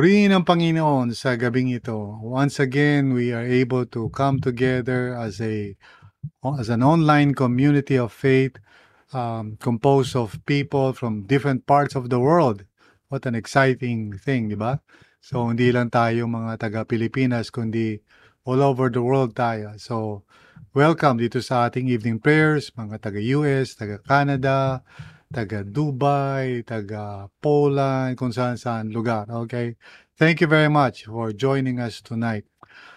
Purihin ang Panginoon sa gabing ito. Once again, we are able to come together as a as an online community of faith um, composed of people from different parts of the world. What an exciting thing, di ba? So, hindi lang tayo mga taga-Pilipinas, kundi all over the world tayo. So, welcome dito sa ating evening prayers, mga taga-US, taga-Canada, taga Dubai, taga Poland, kung saan saan lugar. Okay? Thank you very much for joining us tonight.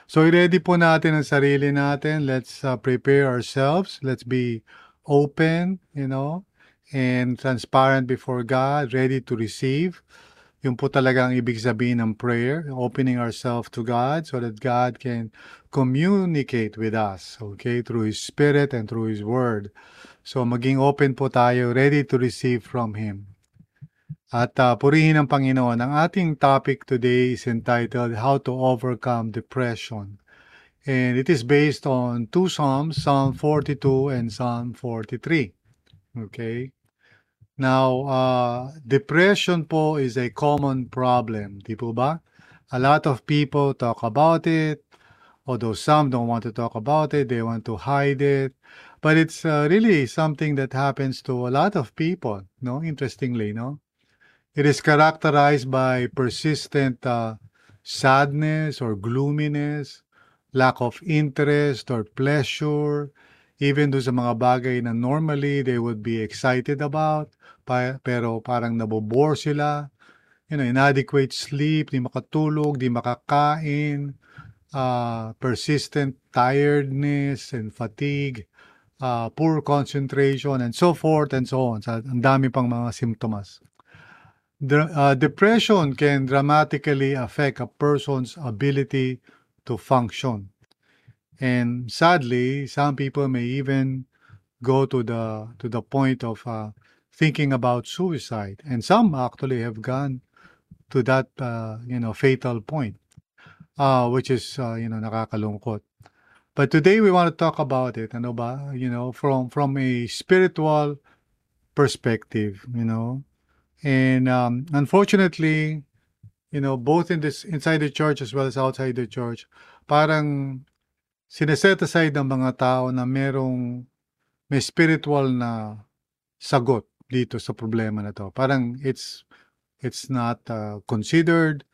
So, ready po natin ang sarili natin. Let's uh, prepare ourselves. Let's be open, you know, and transparent before God, ready to receive. Yung po talaga ang ibig sabihin ng prayer, opening ourselves to God so that God can communicate with us, okay, through His Spirit and through His Word. So maging open po tayo, ready to receive from Him. At uh, purihin ang Panginoon. Ang ating topic today is entitled How to Overcome Depression. And it is based on two Psalms, Psalm 42 and Psalm 43. Okay? Now, uh, depression po is a common problem, di po ba? A lot of people talk about it, although some don't want to talk about it, they want to hide it. But it's uh, really something that happens to a lot of people, no? Interestingly, no? It is characterized by persistent uh, sadness or gloominess, lack of interest or pleasure, even do sa mga bagay na normally they would be excited about, pa- pero parang nabobore sila, you know, inadequate sleep, di makatulog, di makakain, uh, persistent tiredness and fatigue, uh, poor concentration, and so forth and so on. So, ang dami pang mga symptoms. The, uh, depression can dramatically affect a person's ability to function. And sadly, some people may even go to the to the point of uh, thinking about suicide, and some actually have gone to that uh, you know fatal point, uh, which is uh, you know nakakalungkot. But today we want to talk about it, ano ba? You know, from from a spiritual perspective, you know, and um, unfortunately, you know, both in this inside the church as well as outside the church, parang sineset aside ng mga tao na merong may spiritual na sagot dito sa problema na to. Parang it's it's not uh, considered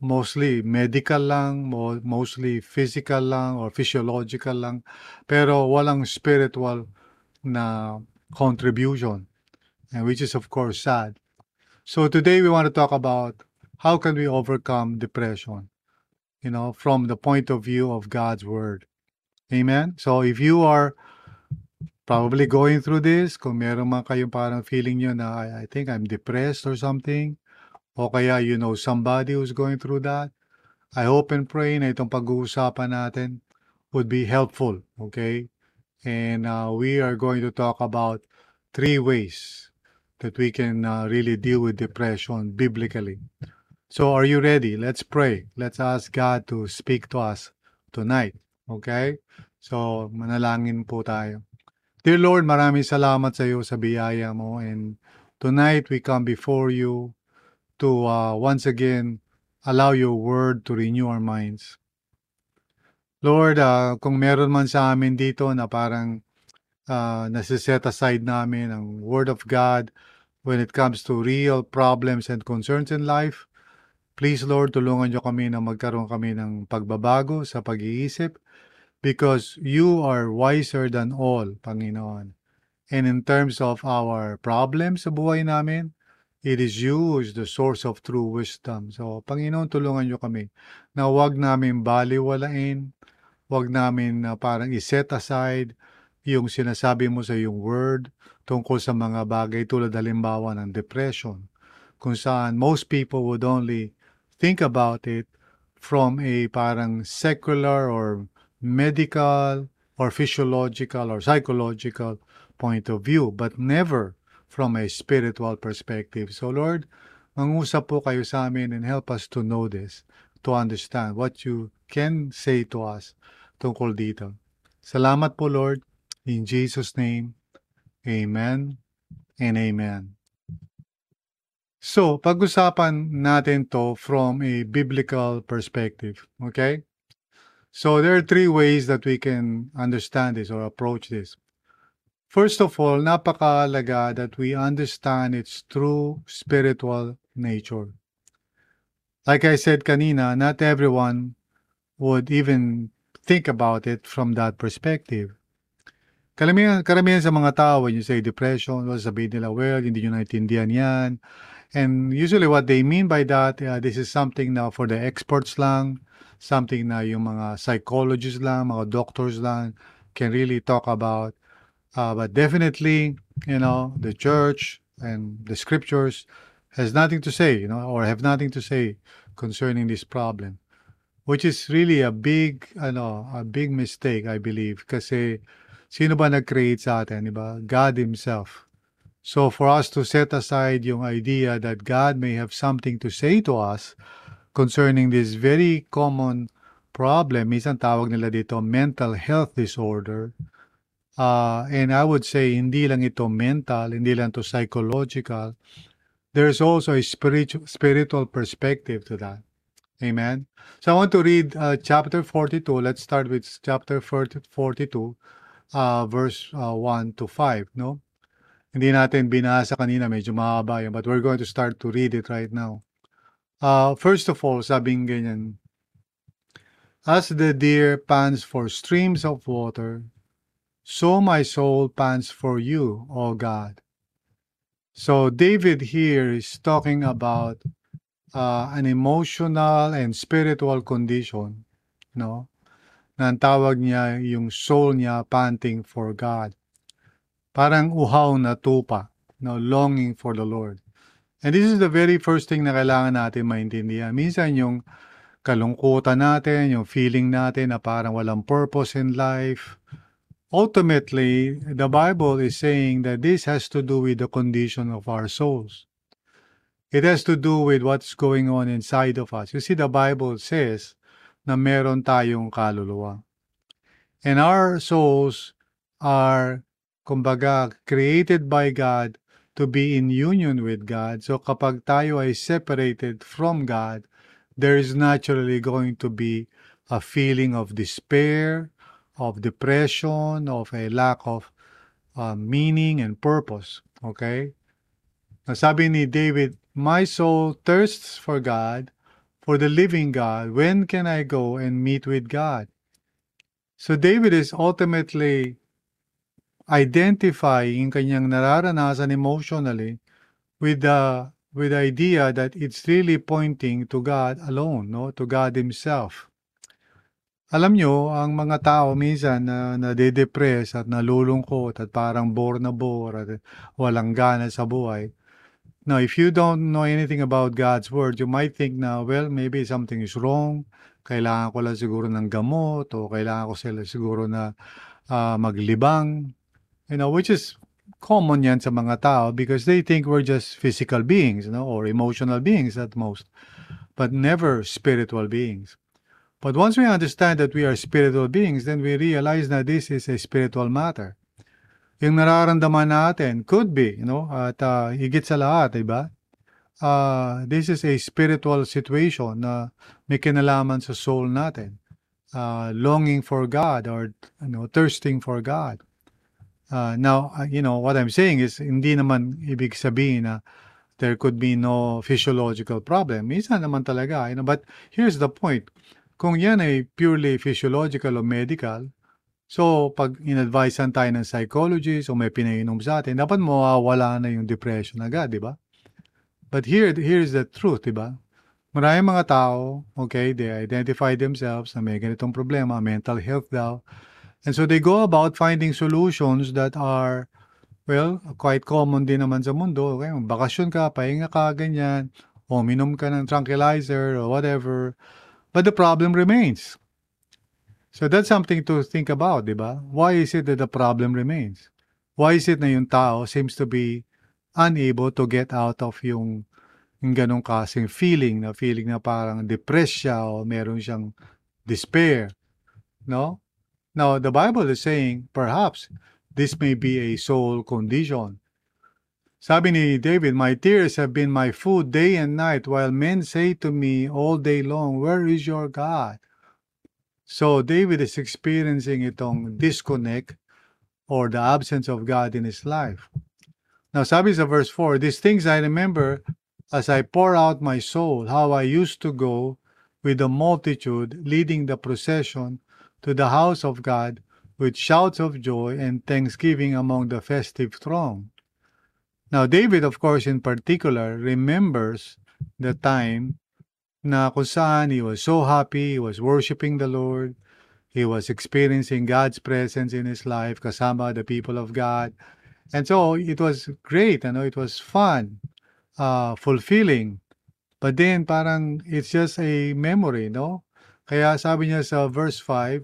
mostly medical lang, mo- mostly physical lang or physiological lang, pero walang spiritual na contribution, and which is of course sad. So today we want to talk about how can we overcome depression, you know, from the point of view of God's word. Amen. So if you are probably going through this, kung meron man kayong parang feeling nyo na I, I think I'm depressed or something, o kaya you know somebody who's going through that, I hope and pray na itong pag-uusapan natin would be helpful, okay? And uh, we are going to talk about three ways that we can uh, really deal with depression biblically. So are you ready? Let's pray. Let's ask God to speak to us tonight, okay? So manalangin po tayo. Dear Lord, maraming salamat sa iyo sa biyaya mo and tonight we come before you to uh, once again allow your word to renew our minds. Lord, uh, kung meron man sa amin dito na parang uh, nasiset aside namin ang word of God when it comes to real problems and concerns in life, please Lord, tulungan niyo kami na magkaroon kami ng pagbabago sa pag-iisip because you are wiser than all, Panginoon. And in terms of our problems sa buhay namin, It is you is the source of true wisdom. So, Panginoon, tulungan niyo kami na huwag namin baliwalain, huwag namin na parang iset aside yung sinasabi mo sa iyong word, tungkol sa mga bagay tulad halimbawa ng depression, kung saan most people would only think about it from a parang secular or medical or physiological or psychological point of view, but never from a spiritual perspective. So Lord, mangusap po kayo sa amin and help us to know this, to understand what you can say to us tungkol dito. Salamat po Lord, in Jesus' name, Amen and Amen. So, pag-usapan natin to from a biblical perspective, okay? So, there are three ways that we can understand this or approach this. First of all, napakalaga that we understand its true spiritual nature. Like I said kanina, not everyone would even think about it from that perspective. Karamihan, karamihan sa mga tao, when you say depression, well, sabihin nila, well, hindi nyo naintindihan yan. And usually what they mean by that, uh, this is something na for the experts lang, something na yung mga psychologists lang, mga doctors lang can really talk about. Uh, but definitely, you know, the church and the scriptures has nothing to say, you know, or have nothing to say concerning this problem. Which is really a big, ano, a big mistake, I believe. Kasi, sino ba nag-create sa atin, di ba? God Himself. So, for us to set aside yung idea that God may have something to say to us concerning this very common problem, minsan tawag nila dito mental health disorder, Uh, and I would say hindi lang ito mental, hindi lang to psychological. There's also a spiritual spiritual perspective to that. Amen. So I want to read uh, chapter 42. Let's start with chapter 40 42, uh, verse uh, 1 to 5, no? Hindi natin binasa kanina, medyo mahaba yun, but we're going to start to read it right now. Uh, first of all, sabing ganyan, As the deer pants for streams of water, so my soul pants for you, O God. So David here is talking about uh, an emotional and spiritual condition, no? Na ang tawag niya yung soul niya panting for God. Parang uhaw na tupa, no? longing for the Lord. And this is the very first thing na kailangan natin maintindihan. Minsan yung kalungkutan natin, yung feeling natin na parang walang purpose in life, ultimately, the Bible is saying that this has to do with the condition of our souls. It has to do with what's going on inside of us. You see, the Bible says na meron tayong kaluluwa. And our souls are, kumbaga, created by God to be in union with God. So kapag tayo ay separated from God, there is naturally going to be a feeling of despair, of depression, of a lack of uh, meaning and purpose. Okay? Nasabi ni David, My soul thirsts for God, for the living God. When can I go and meet with God? So David is ultimately identifying kanyang nararanasan emotionally with the with the idea that it's really pointing to God alone, no? To God Himself. Alam nyo, ang mga tao minsan na nade-depress at nalulungkot at parang bore na bore at walang gana sa buhay. Now, if you don't know anything about God's Word, you might think na, well, maybe something is wrong. Kailangan ko lang siguro ng gamot o kailangan ko sila siguro na uh, maglibang. You know, which is common yan sa mga tao because they think we're just physical beings, you know, or emotional beings at most, but never spiritual beings. But once we understand that we are spiritual beings, then we realize that this is a spiritual matter. Yung nararamdaman natin could be, you know, at uh, higit sa lahat, diba? Uh, this is a spiritual situation na may kinalaman sa soul natin. Uh, longing for God or you know, thirsting for God. Uh, now, uh, you know, what I'm saying is hindi naman ibig sabihin na there could be no physiological problem. Minsan naman talaga, you know, but here's the point. Kung yan ay purely physiological o medical, so pag in-advisean tayo ng psychologist o may pinainom sa atin, dapat mawawala na yung depression agad, di ba? But here, here's the truth, di ba? Maraming mga tao, okay, they identify themselves na may ganitong problema, mental health daw. And so they go about finding solutions that are Well, quite common din naman sa mundo, okay, bakasyon ka, pahinga ka, ganyan, o minom ka ng tranquilizer or whatever, but the problem remains. So that's something to think about, di ba? Why is it that the problem remains? Why is it na yung tao seems to be unable to get out of yung, yung ganong kasing feeling, na feeling na parang depressed siya o meron siyang despair, no? Now, the Bible is saying, perhaps, this may be a soul condition. Sabi ni David, My tears have been my food day and night, while men say to me all day long, Where is your God? So David is experiencing itong disconnect or the absence of God in his life. Now, sabi sa verse 4, These things I remember as I pour out my soul, how I used to go with the multitude leading the procession to the house of God with shouts of joy and thanksgiving among the festive throng. Now, David, of course, in particular, remembers the time na kung saan he was so happy, he was worshiping the Lord, he was experiencing God's presence in his life, kasama the people of God. And so, it was great, ano, it was fun, uh, fulfilling. But then, parang, it's just a memory, no? Kaya sabi niya sa verse 5,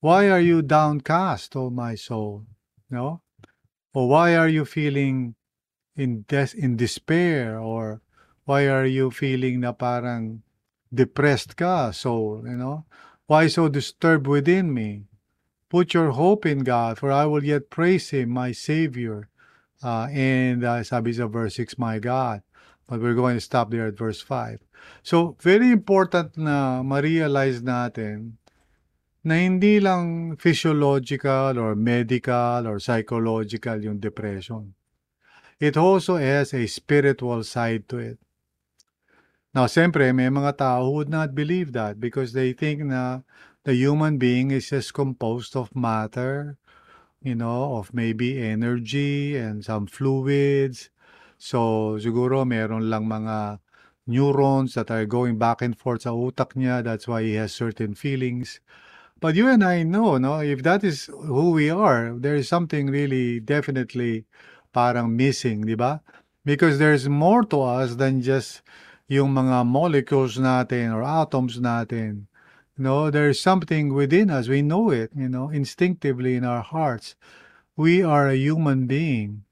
Why are you downcast, O my soul? No? Or why are you feeling in des- in despair or why are you feeling na parang depressed ka, soul, you know? Why so disturbed within me? Put your hope in God, for I will yet praise Him, my Savior. Uh, and uh, sabi sa verse 6, my God. But we're going to stop there at verse 5. So, very important na ma-realize natin na hindi lang physiological or medical or psychological yung depression. It also has a spiritual side to it. Now, siyempre, may mga tao who would not believe that because they think na the human being is just composed of matter, you know, of maybe energy and some fluids. So, siguro meron lang mga neurons that are going back and forth sa utak niya. That's why he has certain feelings. But you and I know, no, if that is who we are, there is something really definitely parang missing, di ba? Because there's more to us than just yung mga molecules natin or atoms natin. No, there's something within us. We know it, you know, instinctively in our hearts. We are a human being.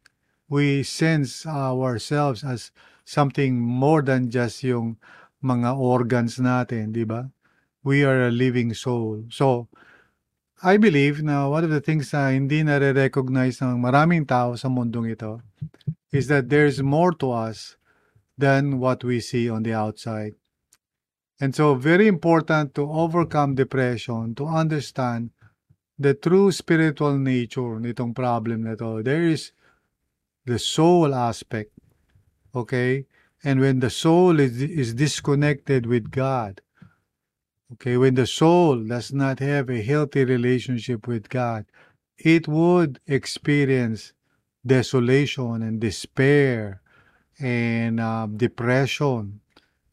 We sense ourselves as something more than just yung mga organs natin, di ba? We are a living soul. So, I believe na one of the things na hindi nare-recognize ng maraming tao sa mundong ito is that there's more to us than what we see on the outside. And so, very important to overcome depression, to understand the true spiritual nature nitong problem na to. There is the soul aspect, okay? And when the soul is, is disconnected with God, okay, when the soul does not have a healthy relationship with God, it would experience desolation and despair and uh, depression.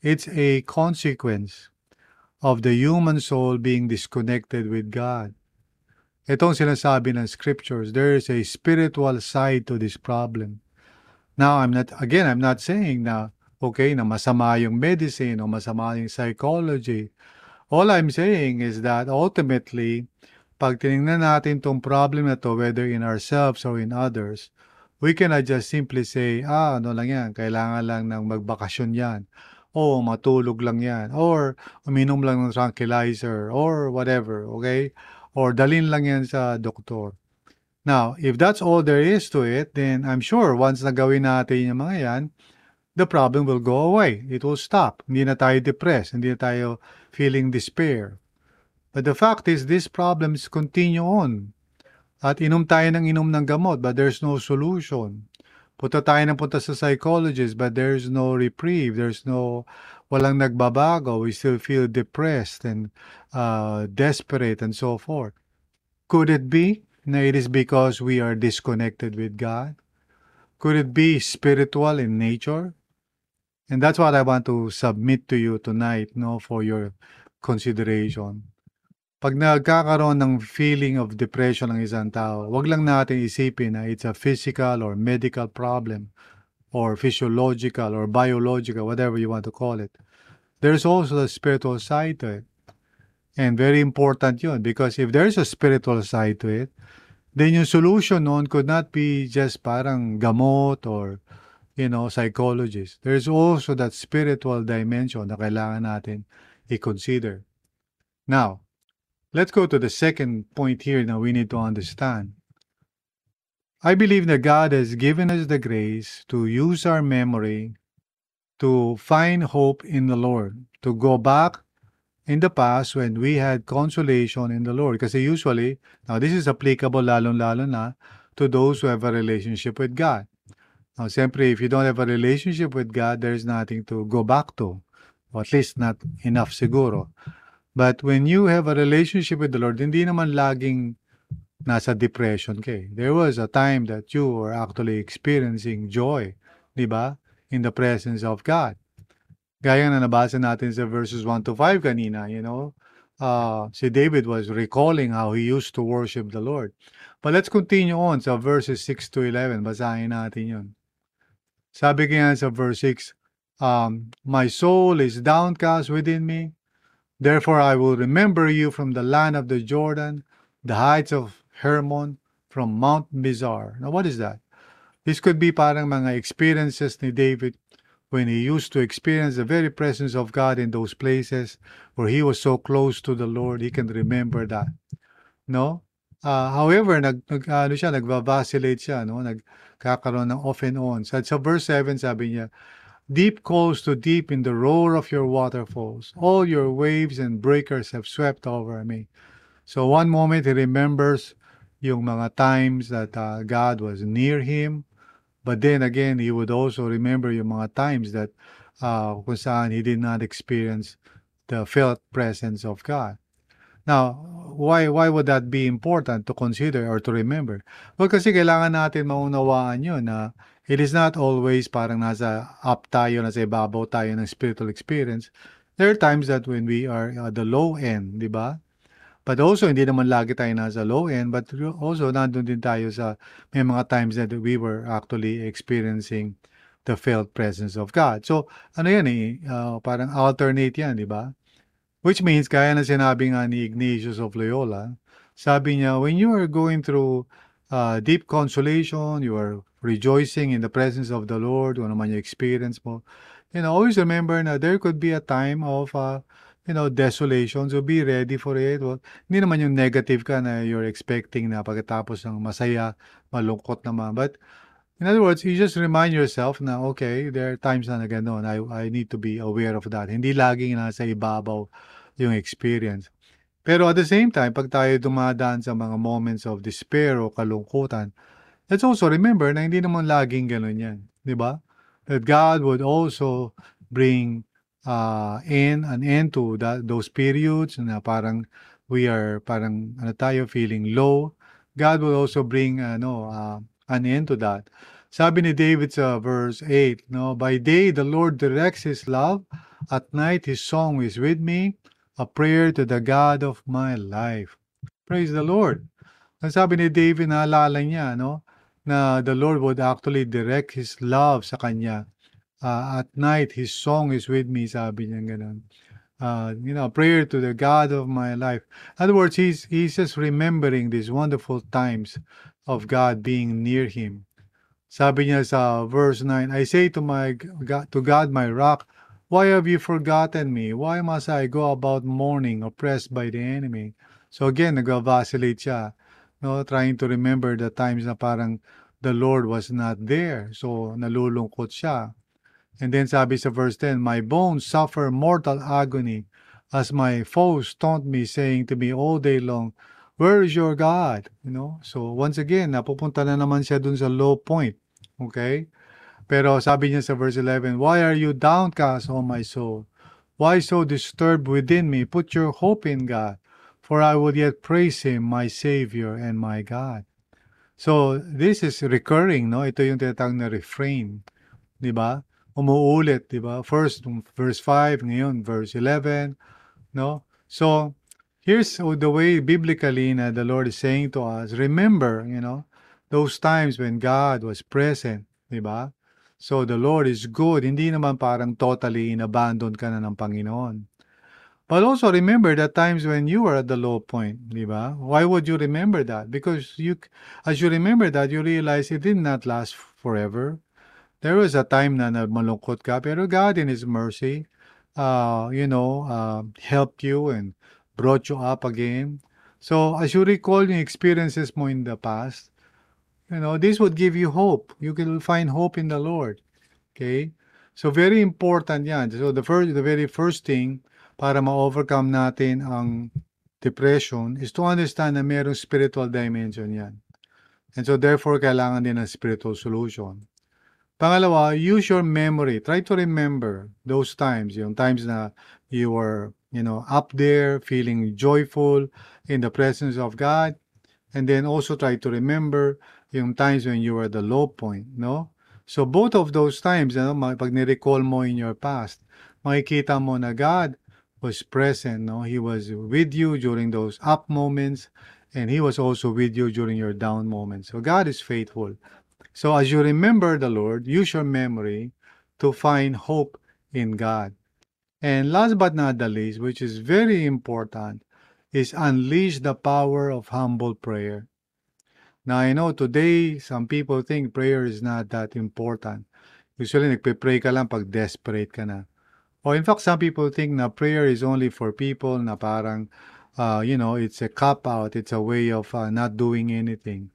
It's a consequence of the human soul being disconnected with God. Itong sinasabi ng scriptures, there is a spiritual side to this problem. Now, I'm not, again, I'm not saying na, okay, na masama yung medicine o masama yung psychology. All I'm saying is that ultimately, pag tinignan natin tong problem na to, whether in ourselves or in others, we cannot just simply say, ah, ano lang yan, kailangan lang ng magbakasyon yan. O matulog lang yan. Or uminom lang ng tranquilizer. Or whatever, okay? Or dalin lang yan sa doktor. Now, if that's all there is to it, then I'm sure once nagawin natin yung mga yan, the problem will go away. It will stop. Hindi na tayo depressed. Hindi na tayo feeling despair. But the fact is, these problems continue on. At inom tayo ng inom ng gamot, but there's no solution. Punta tayo ng punta sa psychologist, but there's no reprieve. There's no, walang nagbabago. We still feel depressed and uh, desperate and so forth. Could it be na it is because we are disconnected with God? Could it be spiritual in nature? And that's what I want to submit to you tonight, no, for your consideration. pag nagkakaroon ng feeling of depression ng isang tao, wag lang natin isipin na it's a physical or medical problem or physiological or biological, whatever you want to call it. There's also the spiritual side to it. And very important yun because if there's a spiritual side to it, then yung solution noon could not be just parang gamot or you know, psychologist. There's also that spiritual dimension na kailangan natin i-consider. Now, let's go to the second point here that we need to understand. I believe that God has given us the grace to use our memory to find hope in the Lord, to go back in the past when we had consolation in the Lord. Kasi usually, now this is applicable lalong-lalo na to those who have a relationship with God. Now, siyempre, if you don't have a relationship with God, there's nothing to go back to. Or at least not enough siguro. But when you have a relationship with the Lord, hindi naman laging nasa depression ka eh. There was a time that you were actually experiencing joy, di ba? In the presence of God. Gaya na nabasa natin sa verses 1 to 5 kanina, you know, uh, si David was recalling how he used to worship the Lord. But let's continue on sa verses 6 to 11. Basahin natin yun. Sabi kaya sa verse 6, um, My soul is downcast within me, therefore I will remember you from the land of the Jordan, the heights of Hermon, from Mount Mizar. Now what is that? This could be parang mga experiences ni David when he used to experience the very presence of God in those places where he was so close to the Lord, he can remember that. No? Uh, however, nag, nag ano siya, nagva-vacillate siya, no? Nagkakaroon ng off and on. So, sa verse 7, sabi niya, Deep calls to deep in the roar of your waterfalls. All your waves and breakers have swept over me. So, one moment, he remembers yung mga times that uh, God was near him. But then again, he would also remember yung mga times that uh, kung saan he did not experience the felt presence of God. Now, why why would that be important to consider or to remember? Well, kasi kailangan natin maunawaan yun na it is not always parang nasa up tayo, nasa ibabaw tayo ng spiritual experience. There are times that when we are at the low end, di ba? But also, hindi naman lagi tayo nasa low end, but also nandun din tayo sa may mga times that we were actually experiencing the felt presence of God. So, ano yan eh, uh, parang alternate yan, di ba? Which means, kaya na sinabi nga ni Ignatius of Loyola, sabi niya, when you are going through uh, deep consolation, you are rejoicing in the presence of the Lord, kung naman yung experience mo, you know, always remember na there could be a time of, uh, you know, desolation. So be ready for it. Well, hindi naman yung negative ka na you're expecting na pagkatapos ng masaya, malungkot naman. But in other words, you just remind yourself na, okay, there are times na gano'n. I, I need to be aware of that. Hindi laging nasa ibabaw yung experience. Pero at the same time, pag tayo dumadaan sa mga moments of despair o kalungkutan, let's also remember na hindi naman laging gano'n yan. Di ba? That God would also bring uh, in an end to that, those periods na parang we are parang ano tayo feeling low. God will also bring ano uh, an end to that. Sabi ni David sa verse 8, no, by day the Lord directs his love, at night his song is with me, a prayer to the God of my life. Praise the Lord. Ang sabi ni David, naalala niya, no, na the Lord would actually direct His love sa kanya. Uh, at night, His song is with me, sabi niya ganun. Uh, you know, prayer to the God of my life. In other words, he's, he's just remembering these wonderful times of God being near him. Sabi niya sa verse 9, I say to my God, to God my rock, Why have you forgotten me? Why must I go about mourning, oppressed by the enemy? So again, nag-vacillate siya, no? trying to remember the times na parang the Lord was not there. So nalulungkot siya. And then sabi sa verse 10, My bones suffer mortal agony as my foes taunt me, saying to me all day long, Where is your God? You know? So once again, napupunta na naman siya dun sa low point. Okay? Pero sabi niya sa verse 11, Why are you downcast, O my soul? Why so disturbed within me? Put your hope in God, for I will yet praise Him, my Savior and my God. So, this is recurring, no? Ito yung tinatawag na refrain. Di ba? Umuulit, di ba? First, verse 5, ngayon, verse 11, no? So, here's the way biblically na the Lord is saying to us, remember, you know, those times when God was present, di ba? So the Lord is good. Hindi naman parang totally inabandon ka na ng Panginoon. But also remember the times when you were at the low point, di ba? Why would you remember that? Because you, as you remember that, you realize it did not last forever. There was a time na malungkot ka, pero God in His mercy, uh, you know, uh, helped you and brought you up again. So as you recall yung experiences mo in the past, you know, this would give you hope. You can find hope in the Lord. Okay? So very important yan. So the first, the very first thing para ma-overcome natin ang depression is to understand na mayroong spiritual dimension yan. And so therefore, kailangan din ng spiritual solution. Pangalawa, use your memory. Try to remember those times, yung times na you were, you know, up there, feeling joyful in the presence of God. And then also try to remember yung times when you were the low point, no? So both of those times, ano, pag ni-recall mo in your past, makikita mo na God was present, no? He was with you during those up moments, and He was also with you during your down moments. So God is faithful. So as you remember the Lord, use your memory to find hope in God. And last but not the least, which is very important, is unleash the power of humble prayer. Now, I know today, some people think prayer is not that important. Usually, nagpe-pray ka lang pag desperate ka na. Or in fact, some people think na prayer is only for people na parang, uh, you know, it's a cop-out. It's a way of uh, not doing anything.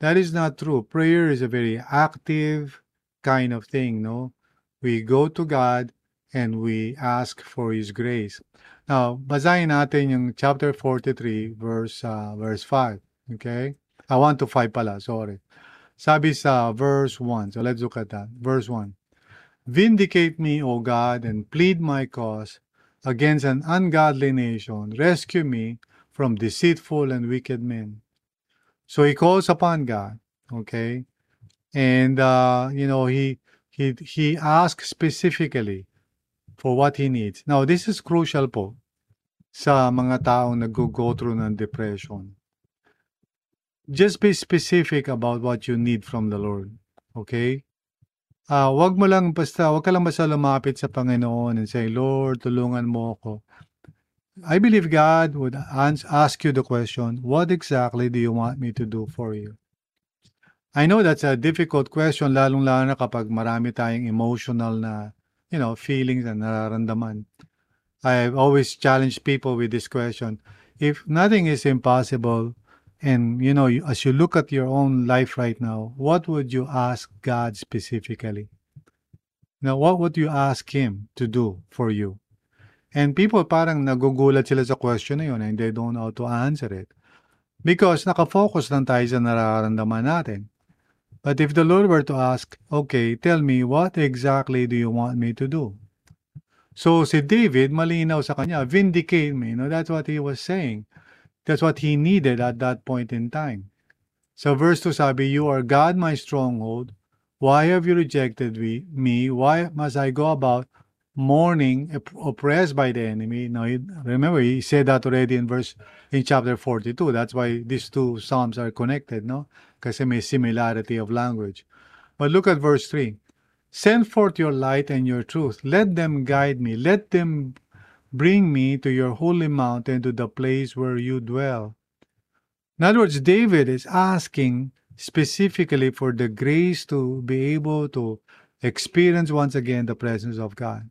That is not true. Prayer is a very active kind of thing, no? We go to God and we ask for His grace. Now, basahin natin yung chapter 43, verse, uh, verse 5. Okay? I want to 5 pala, sorry. Sabi sa verse 1. So let's look at that. Verse 1. Vindicate me, O God, and plead my cause against an ungodly nation. Rescue me from deceitful and wicked men. So he calls upon God, okay? And uh, you know, he he he asks specifically for what he needs. Now, this is crucial po sa mga taong nag-go through ng depression. Just be specific about what you need from the Lord. Okay? Uh, wag mo lang basta, wag ka lang basta lumapit sa Panginoon and say, Lord, tulungan mo ako. I believe God would ask you the question, what exactly do you want me to do for you? I know that's a difficult question, lalong-lalo na kapag marami tayong emotional na, you know, feelings na nararamdaman. I've always challenged people with this question. If nothing is impossible, And you know, as you look at your own life right now, what would you ask God specifically? Now, what would you ask Him to do for you? And people parang nagugulat sila sa question na yun and they don't know how to answer it. Because nakafocus lang tayo sa nararamdaman natin. But if the Lord were to ask, okay, tell me, what exactly do you want me to do? So si David, malinaw sa kanya, vindicate me. You know, that's what he was saying. That's what he needed at that point in time. So verse 2 sabi, You are God my stronghold. Why have you rejected me? Why must I go about mourning, oppressed by the enemy? Now, remember, he said that already in verse, in chapter 42. That's why these two psalms are connected, no? Kasi may similarity of language. But look at verse 3. Send forth your light and your truth. Let them guide me. Let them Bring me to your holy mountain, to the place where you dwell. In other words, David is asking specifically for the grace to be able to experience once again the presence of God.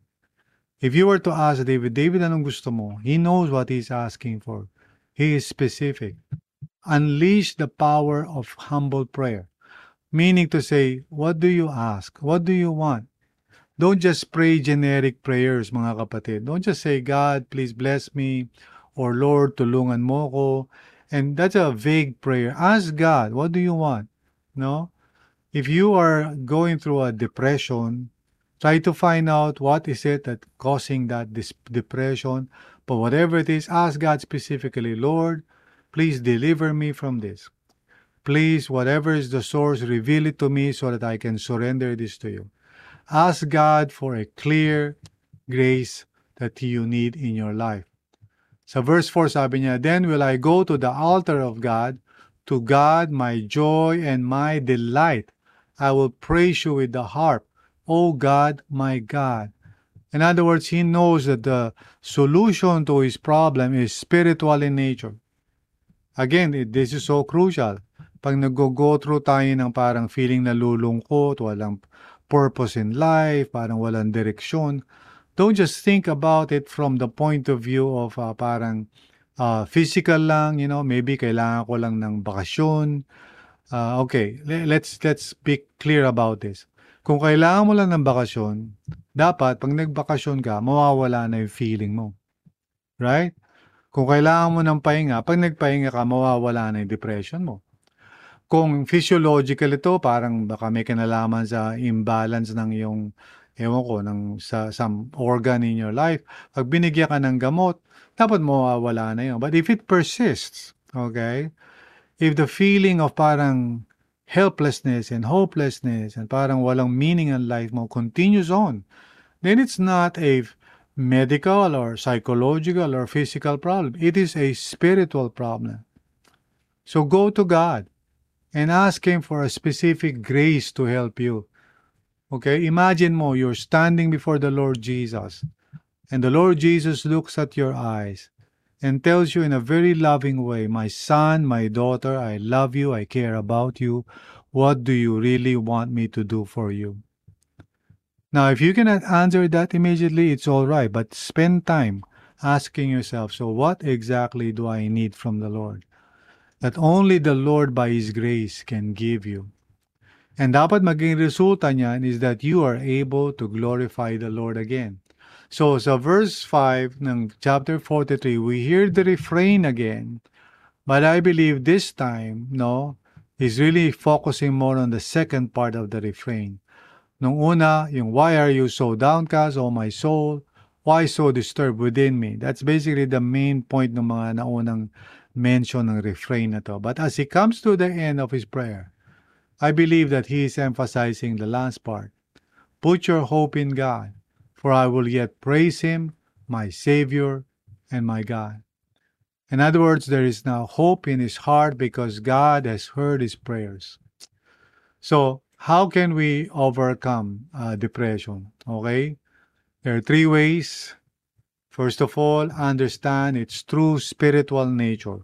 If you were to ask David, David, anong gusto mo? He knows what he's asking for. He is specific. Unleash the power of humble prayer. Meaning to say, what do you ask? What do you want? Don't just pray generic prayers, mga kapatid. Don't just say, God, please bless me, or Lord, tulungan mo ko. And that's a vague prayer. Ask God, what do you want? No? If you are going through a depression, try to find out what is it that causing that depression. But whatever it is, ask God specifically, Lord, please deliver me from this. Please, whatever is the source, reveal it to me so that I can surrender this to you. Ask God for a clear grace that you need in your life. Sa verse 4 sabi niya, Then will I go to the altar of God, to God my joy and my delight. I will praise you with the harp, O God, my God. In other words, he knows that the solution to his problem is spiritual in nature. Again, this is so crucial. Pag nag-go through tayo ng parang feeling nalulungkot, walang purpose in life, parang walang direksyon, don't just think about it from the point of view of uh, parang uh, physical lang, you know, maybe kailangan ko lang ng bakasyon. Uh, okay, le- let's let's be clear about this. Kung kailangan mo lang ng bakasyon, dapat pag nagbakasyon ka, mawawala na yung feeling mo. Right? Kung kailangan mo ng pahinga, pag nagpahinga ka, mawawala na yung depression mo. Kung physiological ito, parang baka may kinalaman sa imbalance ng iyong, ewan ko, ng, sa some organ in your life, pag binigyan ka ng gamot, dapat mawawala na yun. But if it persists, okay, if the feeling of parang helplessness and hopelessness and parang walang meaning in life mo continues on, then it's not a medical or psychological or physical problem. It is a spiritual problem. So go to God and ask Him for a specific grace to help you. Okay, imagine mo you're standing before the Lord Jesus, and the Lord Jesus looks at your eyes and tells you in a very loving way, My son, my daughter, I love you, I care about you. What do you really want me to do for you? Now, if you cannot answer that immediately, it's all right, but spend time asking yourself, So, what exactly do I need from the Lord? That only the Lord by His grace can give you. And dapat maging resulta niyan is that you are able to glorify the Lord again. So sa verse 5 ng chapter 43, we hear the refrain again. But I believe this time, no, is really focusing more on the second part of the refrain. Nung una, yung why are you so downcast, O my soul? Why so disturbed within me? That's basically the main point ng mga naunang mention ng refrain na to. But as he comes to the end of his prayer, I believe that he is emphasizing the last part. Put your hope in God, for I will yet praise him, my Savior and my God. In other words, there is now hope in his heart because God has heard his prayers. So, how can we overcome uh, depression? Okay? There are three ways. First of all, understand its true spiritual nature.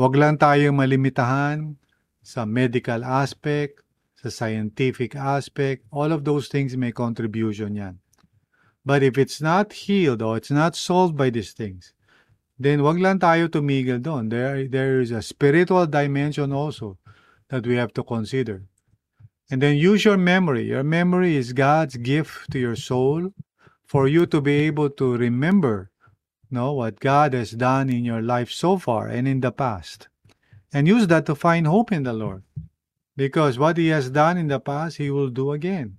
Huwag lang tayong malimitahan sa medical aspect, sa scientific aspect, all of those things may contribution yan. But if it's not healed or it's not solved by these things, then wag lang tayo tumigil doon. There, there is a spiritual dimension also that we have to consider. And then use your memory. Your memory is God's gift to your soul for you to be able to remember no, what God has done in your life so far and in the past. And use that to find hope in the Lord. Because what He has done in the past, He will do again.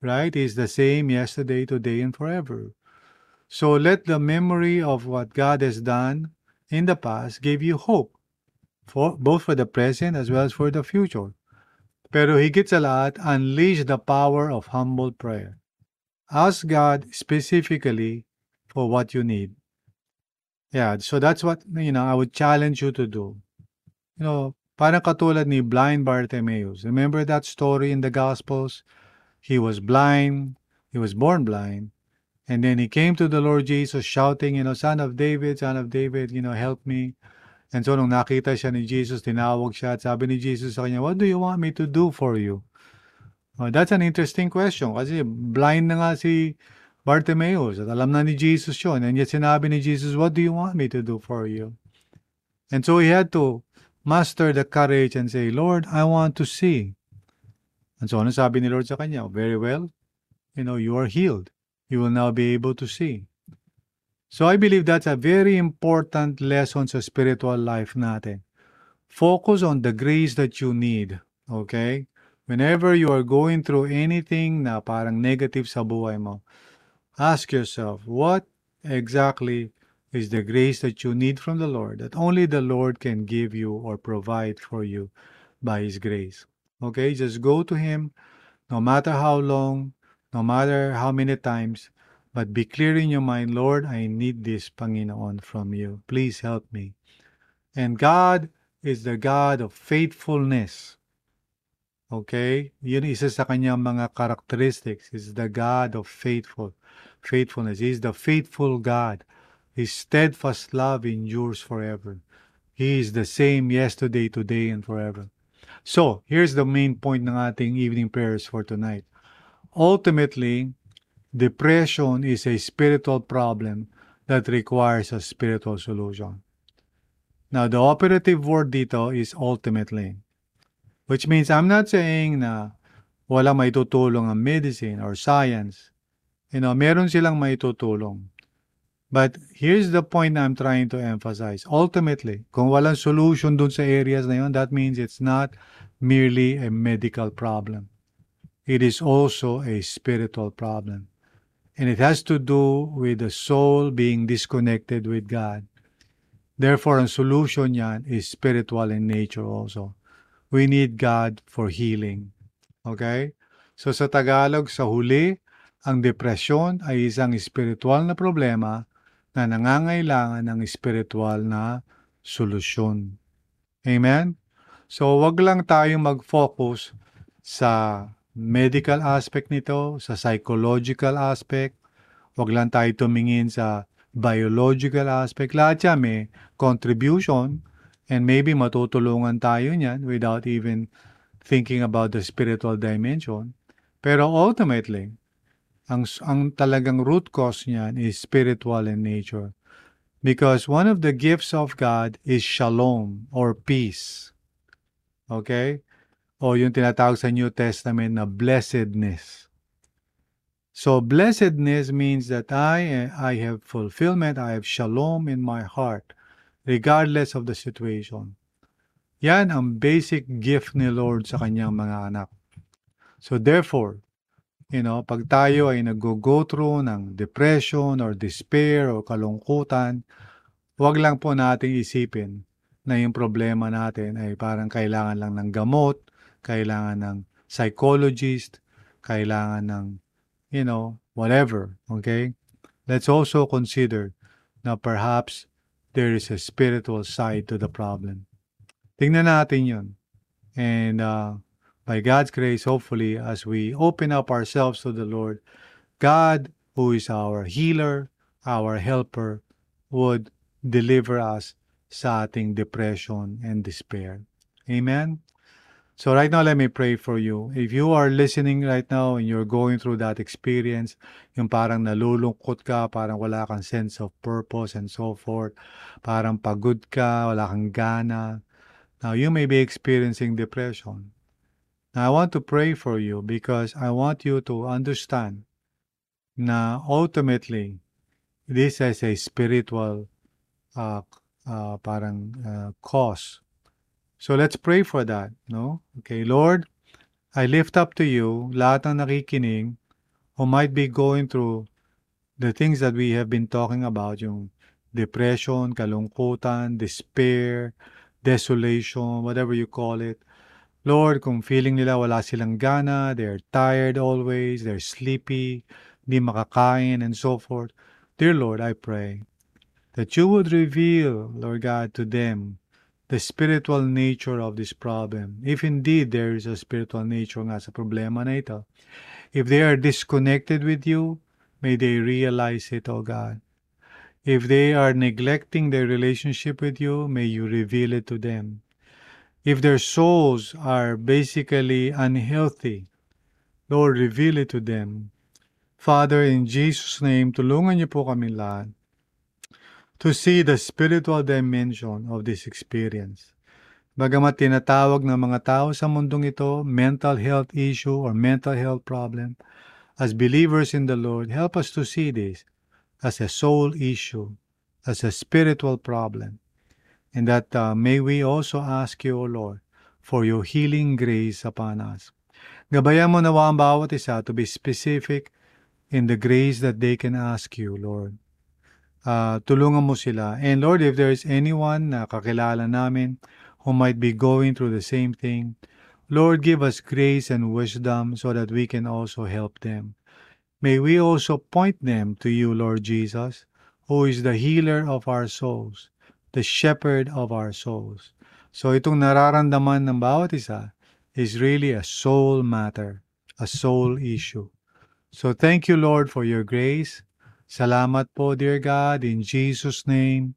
Right? He's the same yesterday, today, and forever. So let the memory of what God has done in the past give you hope, for, both for the present as well as for the future. Pero higit sa lahat, unleash the power of humble prayer. Ask God specifically for what you need. Yeah, so that's what, you know, I would challenge you to do. You know, parang katulad ni blind Bartimaeus. Remember that story in the Gospels? He was blind, he was born blind, and then he came to the Lord Jesus shouting, you know, Son of David, Son of David, you know, help me. And so nung nakita siya ni Jesus, tinawag siya at sabi ni Jesus sa kanya, What do you want me to do for you? Oh, that's an interesting question kasi blind na nga si Bartimaeus at alam na ni Jesus yun. And yet sinabi ni Jesus, What do you want me to do for you? And so he had to master the courage and say, Lord, I want to see. And so ano sabi ni Lord sa kanya? Very well, you know, you are healed. You will now be able to see. So I believe that's a very important lesson sa spiritual life natin. Focus on the grace that you need. Okay? Whenever you are going through anything na parang negative sa buhay mo, ask yourself, what exactly is the grace that you need from the Lord that only the Lord can give you or provide for you by His grace? Okay? Just go to Him no matter how long, no matter how many times, But be clear in your mind, Lord, I need this, Panginoon, from you. Please help me. And God is the God of faithfulness. Okay? Yun isa sa kanyang mga characteristics. He's the God of faithful faithfulness. He's the faithful God. His steadfast love endures forever. He is the same yesterday, today, and forever. So, here's the main point ng ating evening prayers for tonight. Ultimately, depression is a spiritual problem that requires a spiritual solution. Now, the operative word dito is ultimately, which means I'm not saying na wala may tutulong ang medicine or science. You know, meron silang may tutulong. But here's the point I'm trying to emphasize. Ultimately, kung walang solution dun sa areas na yun, that means it's not merely a medical problem. It is also a spiritual problem. And it has to do with the soul being disconnected with God. Therefore, ang solution yan is spiritual in nature also. We need God for healing. Okay? So sa Tagalog, sa huli, ang depresyon ay isang spiritual na problema na nangangailangan ng spiritual na solusyon. Amen? So, wag lang tayong mag-focus sa medical aspect nito, sa psychological aspect. Wag lang tayo tumingin sa biological aspect. Lahat yan may contribution and maybe matutulungan tayo niyan without even thinking about the spiritual dimension. Pero ultimately, ang, ang talagang root cause niyan is spiritual in nature. Because one of the gifts of God is shalom or peace. Okay? O yung tinatawag sa New Testament na blessedness. So blessedness means that I I have fulfillment, I have shalom in my heart regardless of the situation. Yan ang basic gift ni Lord sa kanyang mga anak. So therefore, you know, pag tayo ay nag-go through ng depression or despair o kalungkutan, huwag lang po nating isipin na yung problema natin ay parang kailangan lang ng gamot, kailangan ng psychologist, kailangan ng, you know, whatever, okay? Let's also consider na perhaps there is a spiritual side to the problem. Tingnan natin yun. And uh, by God's grace, hopefully, as we open up ourselves to the Lord, God, who is our healer, our helper, would deliver us sa ating depression and despair. Amen? So right now, let me pray for you. If you are listening right now and you're going through that experience, yung parang nalulungkot ka, parang wala kang sense of purpose and so forth, parang pagod ka, wala kang gana, now you may be experiencing depression. Now, I want to pray for you because I want you to understand na ultimately, this is a spiritual uh, uh, parang uh, cause. So let's pray for that, no? Okay, Lord, I lift up to you lahat ng nakikinig who might be going through the things that we have been talking about, yung depression, kalungkutan, despair, desolation, whatever you call it. Lord, kung feeling nila wala silang gana, they're tired always, they're sleepy, hindi makakain, and so forth. Dear Lord, I pray that you would reveal, Lord God, to them the spiritual nature of this problem. If indeed there is a spiritual nature nga sa problema na ito, if they are disconnected with you, may they realize it, O God. If they are neglecting their relationship with you, may you reveal it to them. If their souls are basically unhealthy, Lord, reveal it to them. Father, in Jesus' name, tulungan niyo po kami lahat to see the spiritual dimension of this experience. Bagamat tinatawag ng mga tao sa mundong ito mental health issue or mental health problem, as believers in the Lord, help us to see this as a soul issue, as a spiritual problem. And that uh, may we also ask you, O Lord, for your healing grace upon us. Gabayan mo nawa ang bawat isa to be specific in the grace that they can ask you, Lord. Uh, tulungan mo sila. And Lord, if there is anyone na kakilala namin who might be going through the same thing, Lord, give us grace and wisdom so that we can also help them. may we also point them to you, Lord Jesus, who is the healer of our souls, the shepherd of our souls. So itong nararamdaman ng bawat isa is really a soul matter, a soul issue. So thank you, Lord, for your grace. Salamat po, dear God, in Jesus' name.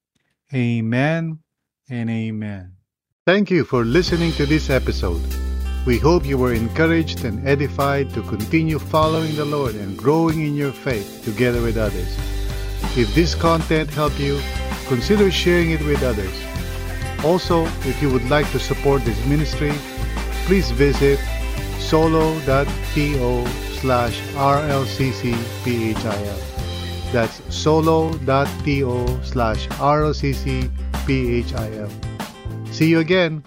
Amen and amen. Thank you for listening to this episode. We hope you were encouraged and edified to continue following the Lord and growing in your faith together with others. If this content helped you, consider sharing it with others. Also, if you would like to support this ministry, please visit solo.to slash rlccphil. That's solo.to slash rlccphil. See you again.